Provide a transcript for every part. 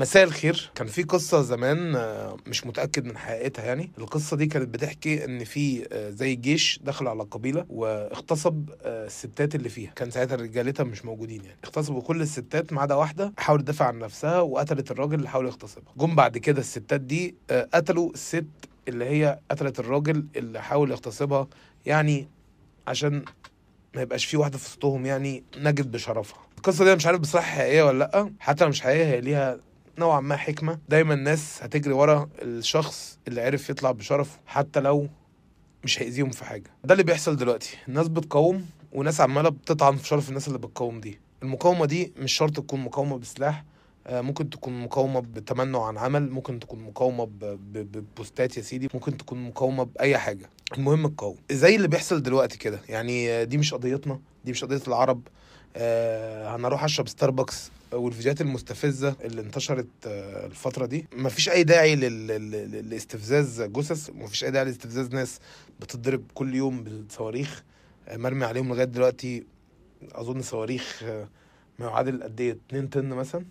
مساء الخير. كان في قصة زمان آه، مش متأكد من حقيقتها يعني. القصة دي كانت بتحكي إن في آه، زي جيش دخل على قبيلة واغتصب آه، الستات اللي فيها. كان ساعتها رجالتها مش موجودين يعني. اغتصبوا كل الستات ما عدا واحدة حاولت تدافع عن نفسها وقتلت الراجل اللي حاول يغتصبها. جم بعد كده الستات دي قتلوا الست اللي هي قتلت الراجل اللي حاول يغتصبها يعني عشان ما يبقاش في واحدة في وسطهم يعني نجد بشرفها. القصة دي أنا مش عارف بصراحة حقيقية ولا لأ. حتى لو مش حقيقية هي ليها نوعا ما حكمة. دايما الناس هتجري ورا الشخص اللي عرف يطلع بشرف حتى لو مش هيأذيهم في حاجة. ده اللي بيحصل دلوقتي. الناس بتقاوم وناس عمالة بتطعن في شرف الناس اللي بتقاوم دي. المقاومة دي مش شرط تكون مقاومة بسلاح آه، ممكن تكون مقاومة بتمنع عن عمل ممكن تكون مقاومة ببوستات يا سيدي ممكن تكون مقاومة بأي حاجة. المهم القوم زي اللي بيحصل دلوقتي كده. يعني دي مش قضيتنا دي مش قضية العرب. آه أنا أروح اشرب ستاربكس والفيديوهات المستفزة اللي انتشرت آه الفترة دي. مفيش أي داعي لاستفزاز جثث مفيش أي داعي لاستفزاز ناس بتضرب كل يوم بالصواريخ. آه مرمي عليهم لغاية دلوقتي أظن صواريخ آه ما يعادل قد إيه؟ 2 طن مثلا؟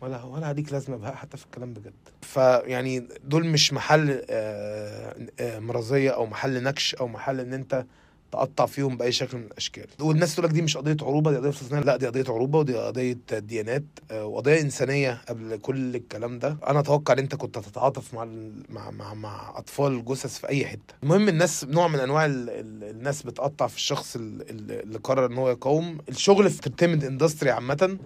ولا ولا عليك لازمة بقى حتى في الكلام بجد. فيعني دول مش محل آه، آه، مرضية أو محل نكش أو محل إن أنت تقطع فيهم بأي شكل من الأشكال. والناس تقول لك دي مش قضية عروبة دي قضية فلسطينية لا دي قضية عروبة ودي قضية ديانات آه، وقضية إنسانية قبل كل الكلام ده. أنا أتوقع إن أنت كنت هتتعاطف مع مع مع, مع أطفال جثث في أي حتة. المهم الناس نوع من أنواع ال ال الناس بتقطع في الشخص ال- ال- اللي قرر إن هو يقاوم. الشغل في ال entertainment industry عامة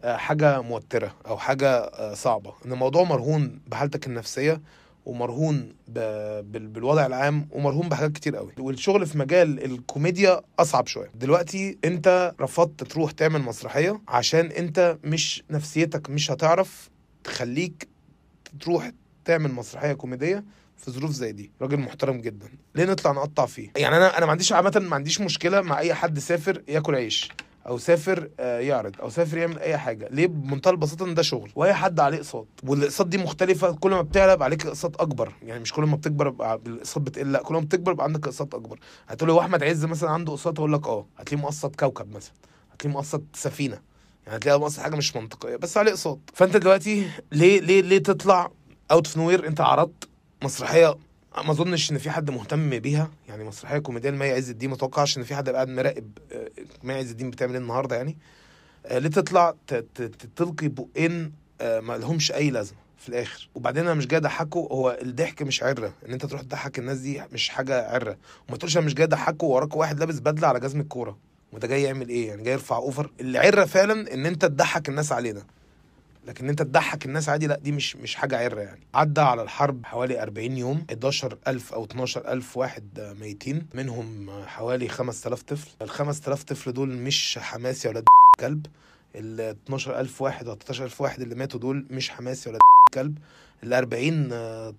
آه، حاجة موترة أو حاجة آه، صعبة. إن الموضوع مرهون بحالتك النفسية ومرهون بالوضع العام ومرهون بحاجات كتير قوي. والشغل في مجال الكوميديا أصعب شوية. دلوقتي أنت رفضت تروح تعمل مسرحية عشان أنت مش نفسيتك مش هتعرف تخليك تروح تعمل مسرحية كوميدية في ظروف زي دي. راجل محترم جدا. ليه نطلع نقطع فيه؟ يعني أنا أنا ما عنديش عامة ما عنديش مشكلة مع أي حد سافر ياكل عيش. أو سافر آه، يعرض أو سافر يعمل أي حاجة. ليه؟ بمنتهى البساطة إن ده شغل. واي حد عليه إقساط. والإقساط دي مختلفة. كل ما بتعلى عليك إقساط أكبر. يعني مش كل ما بتكبر الإقساط بتقل. لا كل ما بتكبر يبقى عندك إقساط أكبر. هتقول هو أحمد عز مثلا عنده إقساط أقول لك آه. هتلاقيه مقسط كوكب مثلا. هتلاقيه مقسط سفينة. يعني هتلاقيه مقسط حاجة مش منطقية. بس عليه إقساط. فأنت دلوقتي ليه ليه ليه تطلع out of nowhere أنت عرضت مسرحية ما أظنش إن في حد مهتم بيها يعني مسرحية كوميدية لمي عز الدين ما أتوقعش إن في حد قاعد مراقب آه، مي عز الدين بتعمل إيه النهارده يعني. آه، ليه تطلع تلقي بقين آه، ما لهمش أي لازمة في الآخر. وبعدين أنا مش جاي أضحكه هو الضحك مش عرة. إن أنت تروح تضحك الناس دي مش حاجة عرة. وما تقولش أنا مش جاي أضحكه وراك واحد لابس بدلة على جزمه كوره وده جاي يعمل إيه يعني؟ جاي يرفع أوفر. اللي عره فعلا إن أنت تضحك الناس علينا. لكن إن أنت تضحك الناس عادي لأ دي مش مش حاجة عرة يعني. عدى على الحرب حوالي 40 يوم 11000 أو 12000 واحد ميتين منهم حوالي 5000 طفل. ال 5000 طفل دول مش حماسي ولا كلب. ال 12000 واحد ولا 13000 واحد اللي ماتوا دول مش حماسي ولا كلب. ال 40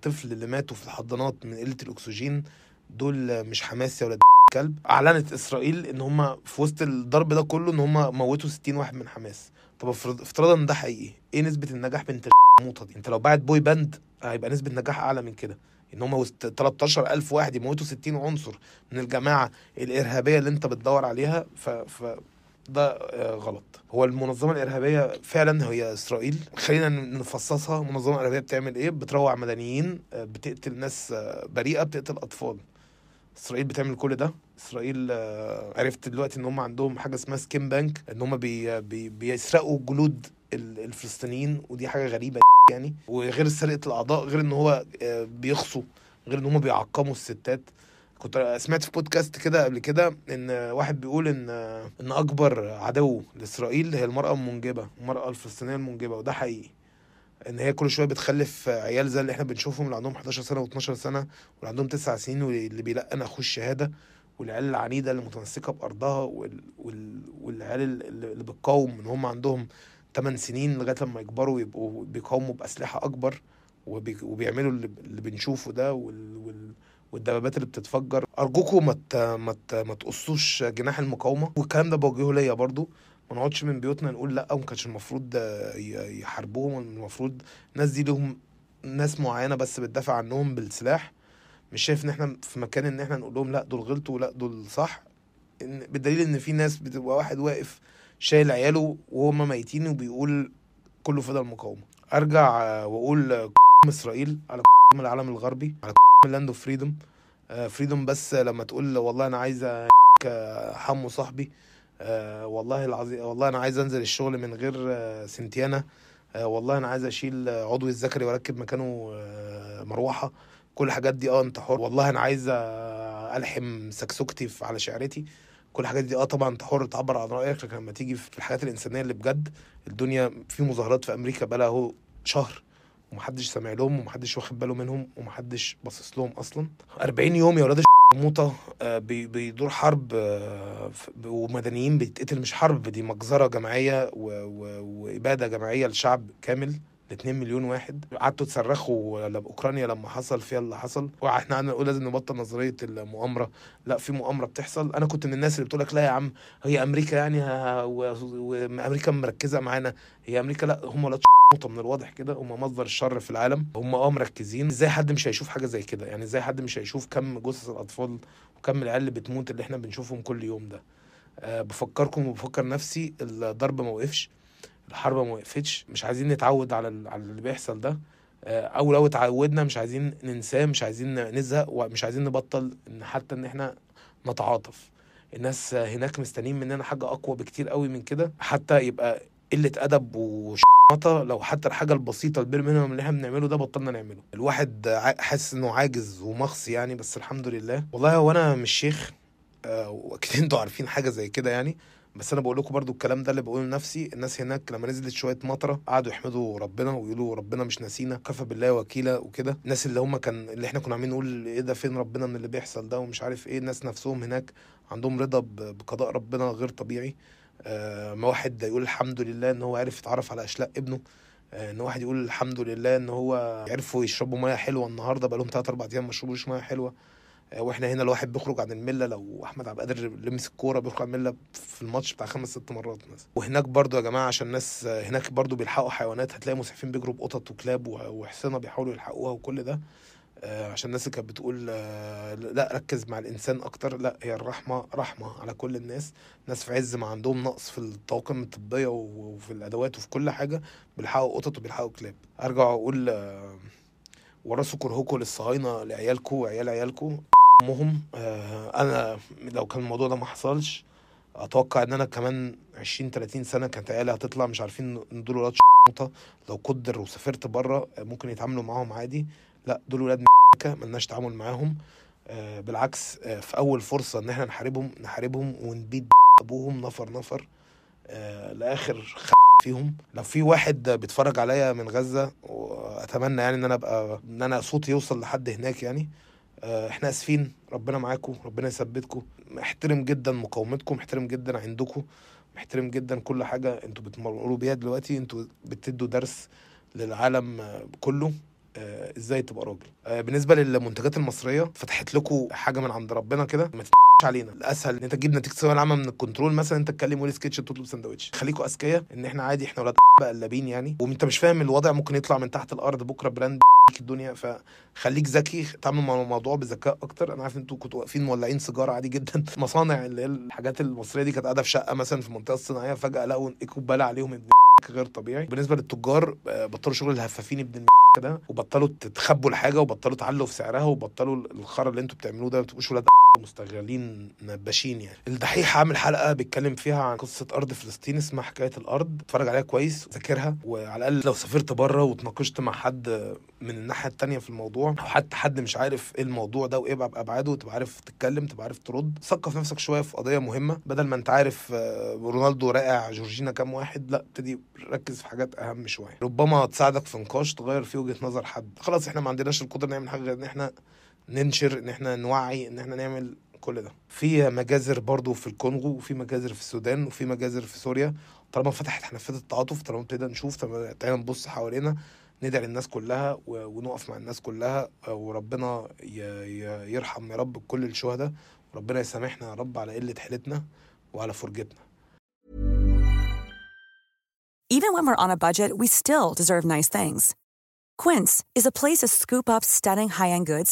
طفل اللي ماتوا في الحضانات من قلة الأكسجين دول مش حماسي ولا كلب أعلنت إسرائيل إن هم في وسط الضرب ده كله إن هم موتوا 60 واحد من حماس. طب افتراضا إن ده حقيقي إيه نسبة النجاح بنت الموطه دي؟ أنت لو بعت boy band هيبقى نسبة نجاح أعلى من كده. إن هم وسط 13000 واحد يموتوا 60 عنصر من الجماعة الإرهابية اللي أنت بتدور عليها ف, ف... ده آه، غلط. هو المنظمة الإرهابية فعلا هي إسرائيل. خلينا نفصصها. المنظمه الارهابيه بتعمل إيه؟ بتروع مدنيين آه، بتقتل ناس آه، بريئة بتقتل أطفال. إسرائيل بتعمل كل ده. إسرائيل آه، عرفت دلوقتي إن هم عندهم حاجة اسمها skin bank إن هم بي بي بيسرقوا جلود ال- الفلسطينيين ودي حاجة غريبة يعني. وغير سرقة الأعضاء غير إن هو آه، بيخصوا غير إن هم بيعقموا الستات. كنت سمعت في بودكاست كده قبل كده إن واحد بيقول إن إن أكبر عدو لإسرائيل هي المرأة المنجبة المرأة الفلسطينية المنجبة وده حقيقي. إن هي كل شوية بتخلف عيال زي اللي إحنا بنشوفهم اللي عندهم 11 سنة و12 سنة واللي عندهم 9 سنين واللي بيلقن أخوه الشهادة والعيال العنيدة اللي متمسكة بأرضها وال... وال... والعيال اللي بتقاوم إن هم عندهم 8 سنين لغاية لما يكبروا يبقوا بيقاوموا بأسلحة أكبر وبي... وبيعملوا اللي, اللي بنشوفه ده وال... وال... والدبابات اللي بتتفجر. أرجوكم ما ت... ما ت... ما تقصوش جناح المقاومة. والكلام ده بوجهه ليا برضو. ما نقعدش من بيوتنا نقول لا وما كانش المفروض يحاربوهم المفروض الناس دي لهم ناس معينة بس بتدافع عنهم بالسلاح. مش شايف إن إحنا في مكان إن إحنا نقول لهم لا دول غلطوا لا دول صح. إن بالدليل إن في ناس بتبقى واحد واقف شايل عياله وهم ميتين وبيقول كله فضل مقاومة. أرجع وأقول إسرائيل على العالم الغربي على land of freedom freedom بس لما تقول والله أنا عايزه حمو صاحبي. آه، والله العظيم والله أنا عايز أنزل الشغل من غير آه، سنتيانا. آه، والله أنا عايز أشيل عضوي الذكري وأركب مكانه مروحة. كل الحاجات دي آه انت حر والله أنا عايز ألحم سكسوكتي على شعرتي. كل الحاجات دي آه طبعا انت حر تعبر عن رأيك لكن لما تيجي في الحاجات الإنسانية اللي بجد الدنيا في مظاهرات في أمريكا بقى اهو شهر ومحدش سامع لهم ومحدش واخد باله منهم ومحدش باصص لهم أصلا. 40 يوم يا ولاد موطة آه، بي- بيدور حرب آه، ومدنيين بيتقتل مش حرب دي مجزرة جماعية وإبادة جماعية لشعب كامل لاتنين مليون واحد. قعدتوا تصرخوا اوكرانيا لما حصل فيها اللي حصل. وإحنا قعدنا نقول لازم نبطل نظرية المؤامرة. لا في مؤامرة بتحصل. أنا كنت من الناس اللي بتقول لك لا يا عم هي أمريكا يعني وامريكا مركزة معانا هي أمريكا لا هم ولاد نقطة من الواضح كده هم مصدر الشر في العالم. هم آه مركزين. إزاي حد مش هيشوف حاجة زي كده؟ يعني إزاي حد مش هيشوف كم جثث الأطفال وكم العيال اللي بتموت اللي إحنا بنشوفهم كل يوم ده؟ أه بفكركم وبفكر نفسي الضرب ما وقفش الحرب ما وقفتش مش عايزين نتعود على على اللي بيحصل ده. آه، أو لو اتعودنا مش عايزين ننساه مش عايزين نزهق ومش عايزين نبطل إن حتى إن إحنا نتعاطف. الناس هناك مستنيين مننا حاجة أقوى بكتير قوي من كده حتى يبقى قلة أدب وشمطه لو حتى الحاجة البسيطة البير منهم اللي إحنا بنعمله ده بطلنا نعمله. الواحد حاسس إنه عاجز ومخصي يعني بس الحمد لله. والله هو أنا مش شيخ آه، وأكيد أنتوا عارفين حاجة زي كده يعني. بس أنا بقول لكم برضو الكلام ده اللي بقوله لنفسي. الناس هناك لما نزلت شوية مطرة قعدوا يحمدوا ربنا ويقولوا ربنا مش ناسينا كفى بالله وكيلا وكده. الناس اللي هم كان اللي إحنا كنا عاملين نقول إيه ده فين ربنا من اللي بيحصل ده ومش عارف إيه. الناس نفسهم هناك عندهم رضا بقضاء ربنا غير طبيعي. ما واحد يقول الحمد لله إن هو عرف يتعرف على أشلاء ابنه. آه، إن واحد يقول الحمد لله إن هو عرفوا يشربوا ميه حلوة النهارده بقى لهم 3 4 أيام ما شربوش ميه حلوة. آه، وإحنا هنا الواحد بيخرج عن الملة لو أحمد عبد القادر لمس الكورة بيخرج عن الملة في الماتش بتاع خمس ست مرات مثلا. وهناك برضو يا جماعة عشان الناس آه، هناك برضو بيلحقوا حيوانات هتلاقي مسعفين بيجروا بقطط وكلاب و- وحصنه بيحاولوا يلحقوها وكل ده. آه، عشان الناس اللي كانت بتقول آه، لا ركز مع الإنسان أكتر. لا هي الرحمة رحمة على كل الناس. ناس في عز ما عندهم نقص في الطواقم الطبية وفي الأدوات وفي كل حاجة بيلحقوا قطط وبيلحقوا كلاب. أرجع أقول آه، ورثوا كرهكم للصهاينة لعيالكم وعيال عيالكم أمهم آه، أنا لو كان الموضوع ده ما حصلش أتوقع إن أنا كمان 20 30 سنة كانت عيالي هتطلع مش عارفين إن دول ولاد لو قدر وسافرت بره آه، ممكن يتعاملوا معاهم عادي. لا دول ولاد ملناش تعامل معاهم. آه، بالعكس آه، في أول فرصة إن إحنا نحاربهم نحاربهم ونبيد أبوهم نفر نفر. آه، لآخر. فيهم. لو في واحد بيتفرج عليا من غزة وأتمنى يعني إن أنا أبقى إن أنا صوتي يوصل لحد هناك يعني. إحنا آسفين. ربنا معاكم ربنا يثبتكم. محترم جدا مقاومتكم محترم جدا عندكم محترم جدا كل حاجة أنتوا بتمروا بيها دلوقتي. أنتوا بتدوا درس للعالم كله. إزاي تبقى راجل؟ آه، بالنسبة للمنتجات المصرية فتحت لكم حاجة من عند ربنا كده ما علينا. الأسهل إن أنت تجيب نتيجة الثانويه العامة من الكنترول مثلا أنت تكلم ويل سكتش تطلب سندوتش خليكوا أذكياء إن إحنا عادي إحنا ولاد غلابين يعني. وأنت مش فاهم الوضع ممكن يطلع من تحت الأرض بكرة brand الدنيا. فخليك ذكي تعمل مع الموضوع بذكاء أكتر. أنا عارف أنتوا كنتوا واقفين مولعين سيجارة عادي جدا. مصانع اللي هي الحاجات المصرية دي كانت قاعدة في شقة مثلا في المنطقة الصناعية فجأة لقوا اقبال عليهم ابن غير طبيعي. بالنسبة للتجار آه، بطلوا شغل الهفافين ابن ده وبطلوا تخبوا الحاجة وبطلوا تعلوا في سعرها وبطلوا الخرا اللي أنتوا بتعملوه ده ما تبقوش ولاد مستغلين نباشين يعني. الدحيح عامل حلقة بيتكلم فيها عن قصة أرض فلسطين اسمها حكاية الأرض. اتفرج عليها كويس ذاكرها. وعلى الأقل لو سافرت بره وتناقشت مع حد من الناحية التانية في الموضوع أو حتى حد مش عارف إيه الموضوع ده وإيه أبعاده تبقى عارف تتكلم تبقى عارف ترد. ثقف نفسك شوية في قضية مهمة. بدل ما أنت عارف آه، رونالدو راقع جورجينا كام واحد لأ ابتدي ركز في حاجات أهم شوية. ربما تساعدك في نقاش تغير فيه وجهة نظر حد. خلاص إحنا ما عندناش القدرة نعمل حاجة غير إن إحنا ننشر إن إحنا نوعي إن إحنا نعمل كل ده. في مجازر برضو في الكونغو وفي مجازر في السودان وفي مجازر في سوريا. طالما فتحت حنفيه التعاطف طالما ابتدينا نشوف تعالى نبص حوالينا ندعي للناس كلها ونقف مع الناس كلها وربنا يرحم يا رب كل الشهداء. وربنا يسامحنا يا رب على قلة حيلتنا وعلى فرجتنا. Even when we're on a budget, we still deserve nice things. Quince is a place to scoop up stunning high-end goods